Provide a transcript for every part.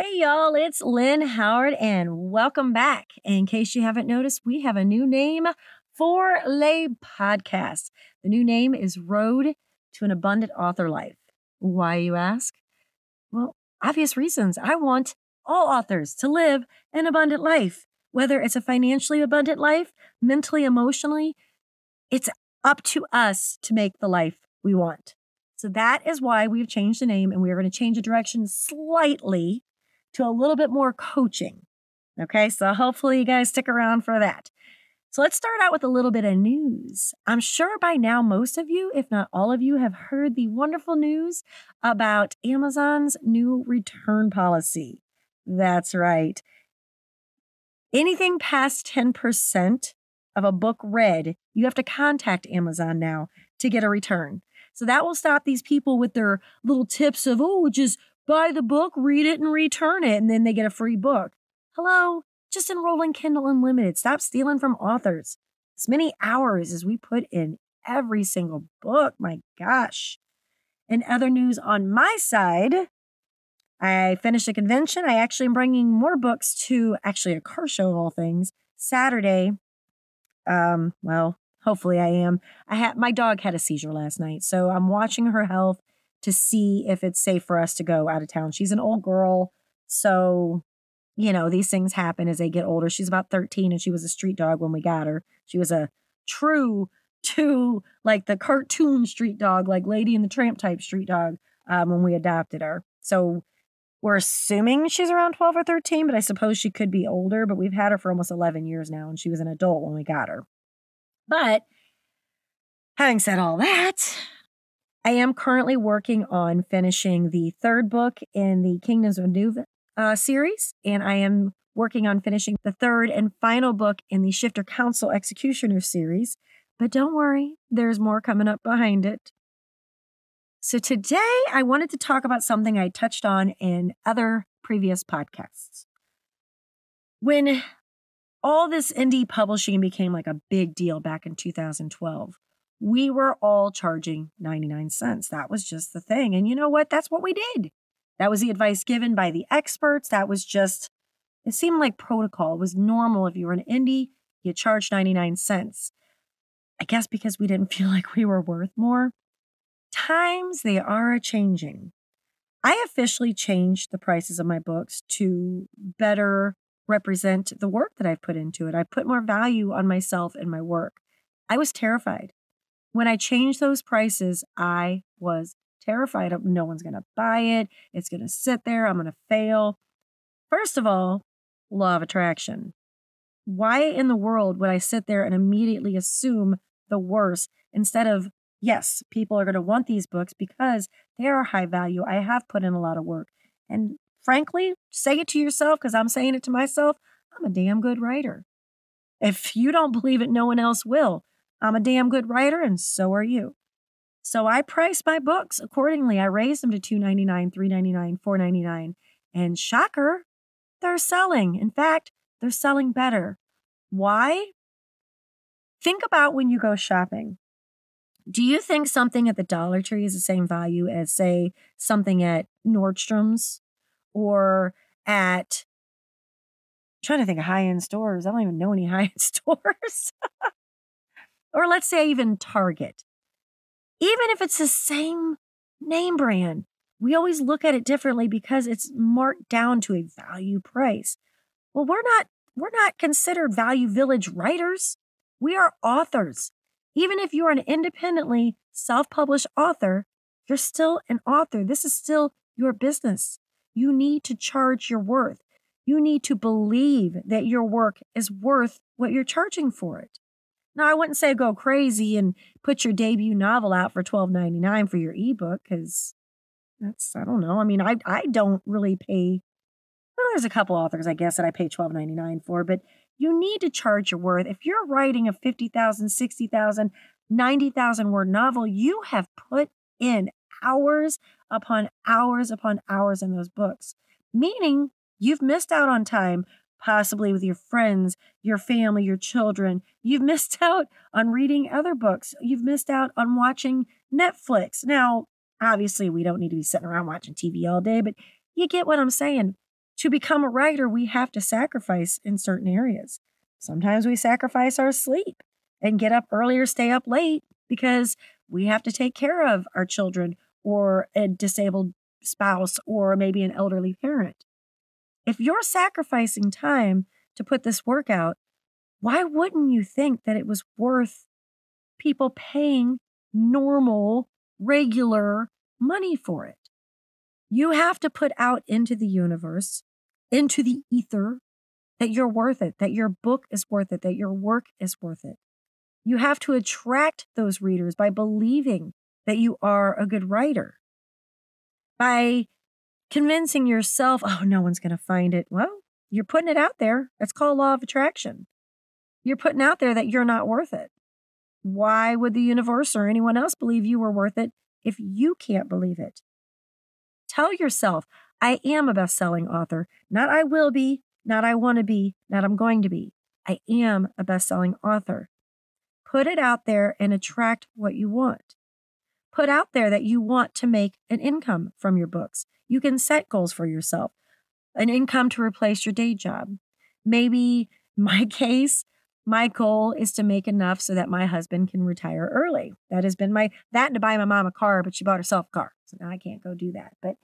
Hey, y'all, it's Lynn Howard, and welcome back. In case you haven't noticed, we have a new name for Lay Podcast. The new name is Road to an Abundant Author Life. Why, you ask? Well, obvious reasons. I want all authors to live an abundant life, whether it's a financially abundant life, mentally, emotionally. It's up to us to make the life we want. So that is why we've changed the name and we are going to change the direction slightly to a little bit more coaching. Okay, so hopefully you guys stick around for that. So let's start out with a little bit of news. I'm sure by now most of you, if not all of you, have heard the wonderful news about Amazon's new return policy. That's right. Anything past 10% of a book read, you have to contact Amazon now to get a return. So that will stop these people with their little tips of, oh, just buy the book, read it, and return it, and then they get a free book. Hello? Just enroll in Kindle Unlimited. Stop stealing from authors. As many hours as we put in every single book. My gosh. In other news on my side, I finished a convention. I actually am bringing more books to actually a car show of all things Saturday. Um, well, hopefully I am. I had my dog had a seizure last night, so I'm watching her health to see if it's safe for us to go out of town. She's an old girl, so you know, these things happen as they get older. She's about 13 and she was a street dog when we got her. She was a true to like the cartoon street dog, like Lady and the Tramp type street dog um, when we adopted her. So we're assuming she's around 12 or 13, but I suppose she could be older. But we've had her for almost 11 years now, and she was an adult when we got her. But having said all that, I am currently working on finishing the third book in the Kingdoms of New uh, series, and I am working on finishing the third and final book in the Shifter Council Executioner series. But don't worry, there's more coming up behind it. So today I wanted to talk about something I touched on in other previous podcasts. When all this indie publishing became like a big deal back in 2012, we were all charging 99 cents. That was just the thing. And you know what? That's what we did. That was the advice given by the experts. That was just, it seemed like protocol. It was normal. If you were an indie, you charged 99 cents. I guess because we didn't feel like we were worth more. Times they are a changing. I officially changed the prices of my books to better represent the work that I've put into it. I put more value on myself and my work. I was terrified. When I changed those prices, I was terrified of no one's going to buy it. It's going to sit there. I'm going to fail. First of all, law of attraction. Why in the world would I sit there and immediately assume the worst instead of, yes, people are going to want these books because they are high value. I have put in a lot of work. And frankly, say it to yourself because I'm saying it to myself. I'm a damn good writer. If you don't believe it, no one else will. I'm a damn good writer, and so are you. So I priced my books accordingly. I raised them to $2.99, $3.99, $4.99. And shocker, they're selling. In fact, they're selling better. Why? Think about when you go shopping. Do you think something at the Dollar Tree is the same value as, say, something at Nordstrom's or at, I'm trying to think of high end stores. I don't even know any high end stores. Or let's say even Target even if it's the same name brand. We always look at it differently because it's marked down to a value price. Well, we're not we're not considered value village writers. We are authors. Even if you're an independently self-published author, you're still an author. This is still your business. You need to charge your worth. You need to believe that your work is worth what you're charging for it. Now, I wouldn't say go crazy and put your debut novel out for twelve ninety nine for your ebook because that's I don't know. I mean, I I don't really pay. Well, there's a couple authors I guess that I pay twelve ninety nine for, but you need to charge your worth. If you're writing a 50,000, 60,000, 90,000 word novel, you have put in hours upon hours upon hours in those books, meaning you've missed out on time possibly with your friends, your family, your children. You've missed out on reading other books. You've missed out on watching Netflix. Now, obviously, we don't need to be sitting around watching TV all day, but you get what I'm saying. To become a writer, we have to sacrifice in certain areas. Sometimes we sacrifice our sleep and get up early or stay up late because we have to take care of our children or a disabled spouse or maybe an elderly parent. If you're sacrificing time to put this work out, why wouldn't you think that it was worth people paying normal, regular money for it? You have to put out into the universe, into the ether, that you're worth it, that your book is worth it, that your work is worth it. You have to attract those readers by believing that you are a good writer, by convincing yourself, oh, no one's going to find it. Well, you're putting it out there. It's called law of attraction. You're putting out there that you're not worth it. Why would the universe or anyone else believe you were worth it if you can't believe it? Tell yourself, I am a best selling author. Not I will be, not I want to be, not I'm going to be. I am a best selling author. Put it out there and attract what you want. Put out there that you want to make an income from your books. You can set goals for yourself, an income to replace your day job. Maybe my case, my goal is to make enough so that my husband can retire early. That has been my that and to buy my mom a car, but she bought herself a car. So now I can't go do that. But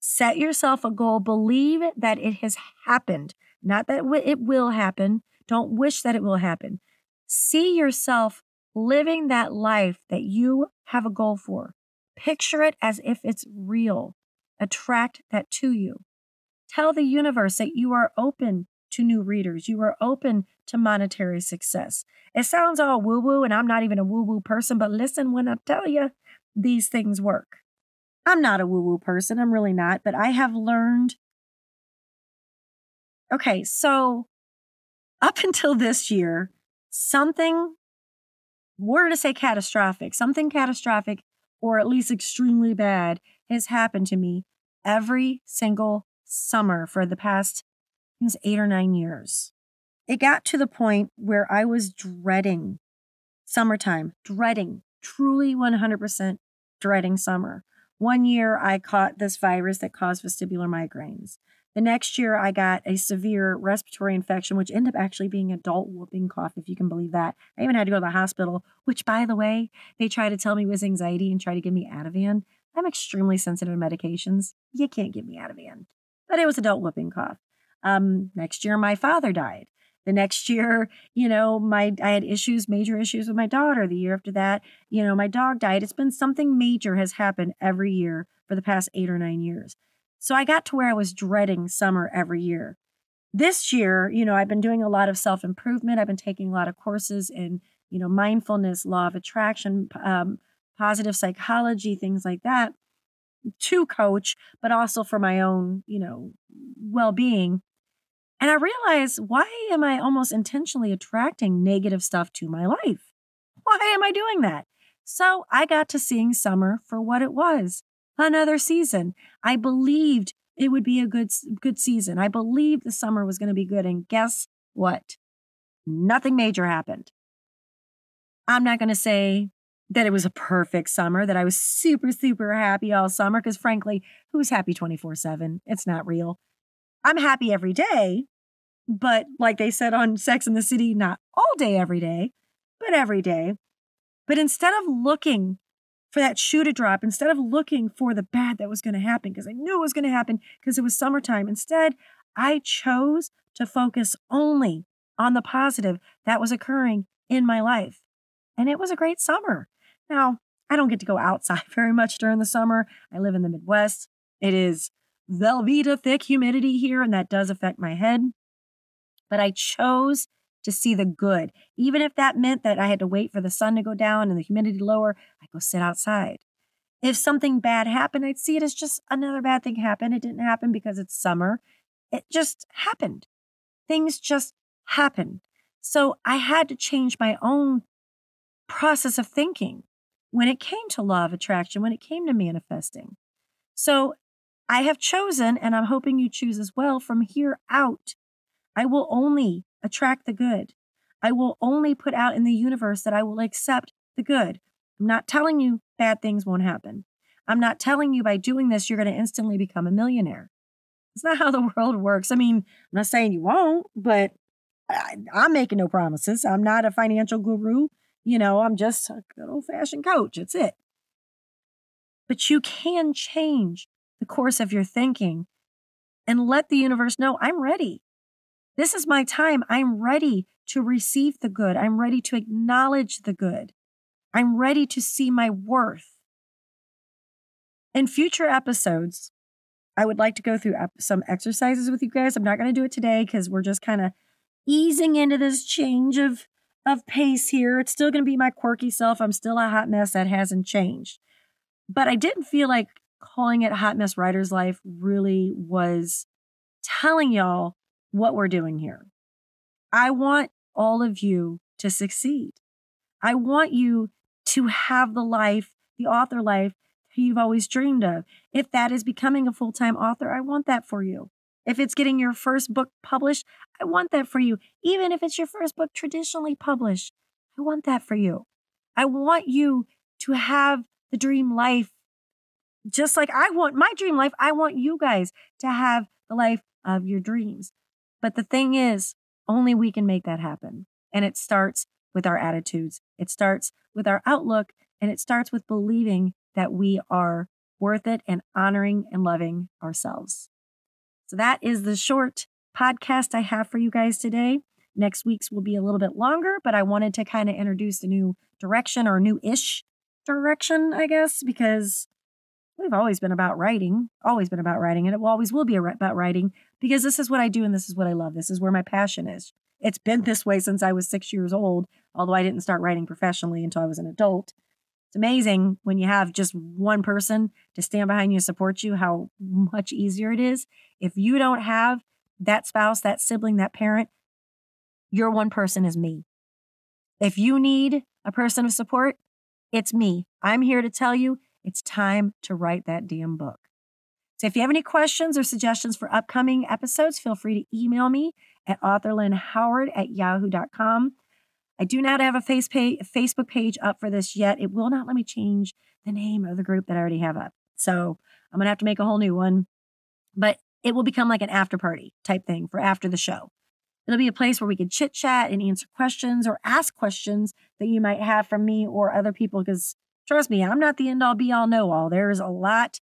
set yourself a goal. Believe that it has happened, not that it will happen. Don't wish that it will happen. See yourself living that life that you have a goal for. Picture it as if it's real. Attract that to you. Tell the universe that you are open to new readers. You are open to monetary success. It sounds all woo woo, and I'm not even a woo woo person, but listen when I tell you these things work. I'm not a woo woo person. I'm really not, but I have learned. Okay, so up until this year, something, we're going to say catastrophic, something catastrophic or at least extremely bad has happened to me every single summer for the past was eight or nine years. It got to the point where I was dreading summertime, dreading, truly 100% dreading summer. One year I caught this virus that caused vestibular migraines. The next year I got a severe respiratory infection, which ended up actually being adult whooping cough, if you can believe that. I even had to go to the hospital, which, by the way, they tried to tell me was anxiety and try to give me Ativan. I'm extremely sensitive to medications. You can't get me out of Ativan. But it was adult whooping cough. Um, next year, my father died. The next year, you know, my I had issues, major issues with my daughter. The year after that, you know, my dog died. It's been something major has happened every year for the past eight or nine years. So I got to where I was dreading summer every year. This year, you know, I've been doing a lot of self improvement. I've been taking a lot of courses in, you know, mindfulness, law of attraction, um, positive psychology, things like that to coach, but also for my own, you know, well being. And I realized why am I almost intentionally attracting negative stuff to my life? Why am I doing that? So I got to seeing summer for what it was another season. I believed it would be a good, good season. I believed the summer was going to be good. And guess what? Nothing major happened. I'm not going to say that it was a perfect summer, that I was super, super happy all summer, because frankly, who's happy 24 7? It's not real. I'm happy every day, but like they said on Sex in the City, not all day, every day, but every day. But instead of looking for that shoe to drop, instead of looking for the bad that was going to happen, because I knew it was going to happen because it was summertime, instead, I chose to focus only on the positive that was occurring in my life. And it was a great summer. Now, I don't get to go outside very much during the summer. I live in the Midwest. It is Velveeta thick humidity here, and that does affect my head. But I chose to see the good. Even if that meant that I had to wait for the sun to go down and the humidity lower, I'd go sit outside. If something bad happened, I'd see it as just another bad thing happened. It didn't happen because it's summer. It just happened. Things just happened. So I had to change my own process of thinking when it came to law of attraction, when it came to manifesting. So I have chosen, and I'm hoping you choose as well, from here out, I will only attract the good. I will only put out in the universe that I will accept the good. I'm not telling you bad things won't happen. I'm not telling you by doing this, you're going to instantly become a millionaire. It's not how the world works. I mean, I'm not saying you won't, but I, I'm making no promises. I'm not a financial guru. You know, I'm just a good old fashioned coach. That's it. But you can change the course of your thinking and let the universe know I'm ready. This is my time. I'm ready to receive the good. I'm ready to acknowledge the good. I'm ready to see my worth. In future episodes, I would like to go through some exercises with you guys. I'm not going to do it today because we're just kind of easing into this change of of pace here. It's still going to be my quirky self. I'm still a hot mess that hasn't changed. But I didn't feel like calling it Hot Mess Writer's Life really was telling y'all what we're doing here. I want all of you to succeed. I want you to have the life, the author life you've always dreamed of. If that is becoming a full time author, I want that for you. If it's getting your first book published, I want that for you. Even if it's your first book traditionally published, I want that for you. I want you to have the dream life just like I want my dream life. I want you guys to have the life of your dreams. But the thing is, only we can make that happen. And it starts with our attitudes, it starts with our outlook, and it starts with believing that we are worth it and honoring and loving ourselves. So that is the short podcast I have for you guys today. Next week's will be a little bit longer, but I wanted to kind of introduce a new direction or new ish direction, I guess, because we've always been about writing, always been about writing, and it always will be about writing because this is what I do and this is what I love. This is where my passion is. It's been this way since I was six years old, although I didn't start writing professionally until I was an adult. It's amazing when you have just one person to stand behind you and support you, how much easier it is. If you don't have that spouse, that sibling, that parent, your one person is me. If you need a person of support, it's me. I'm here to tell you it's time to write that damn book. So if you have any questions or suggestions for upcoming episodes, feel free to email me at authorlynhoward at yahoo.com. I do not have a face Facebook page up for this yet. It will not let me change the name of the group that I already have up. So I'm going to have to make a whole new one. But it will become like an after party type thing for after the show. It'll be a place where we can chit chat and answer questions or ask questions that you might have from me or other people because Trust me, I'm not the end all be all know all. There's a lot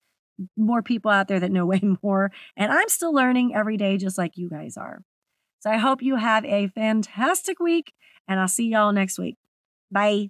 more people out there that know way more. And I'm still learning every day, just like you guys are. So I hope you have a fantastic week, and I'll see y'all next week. Bye.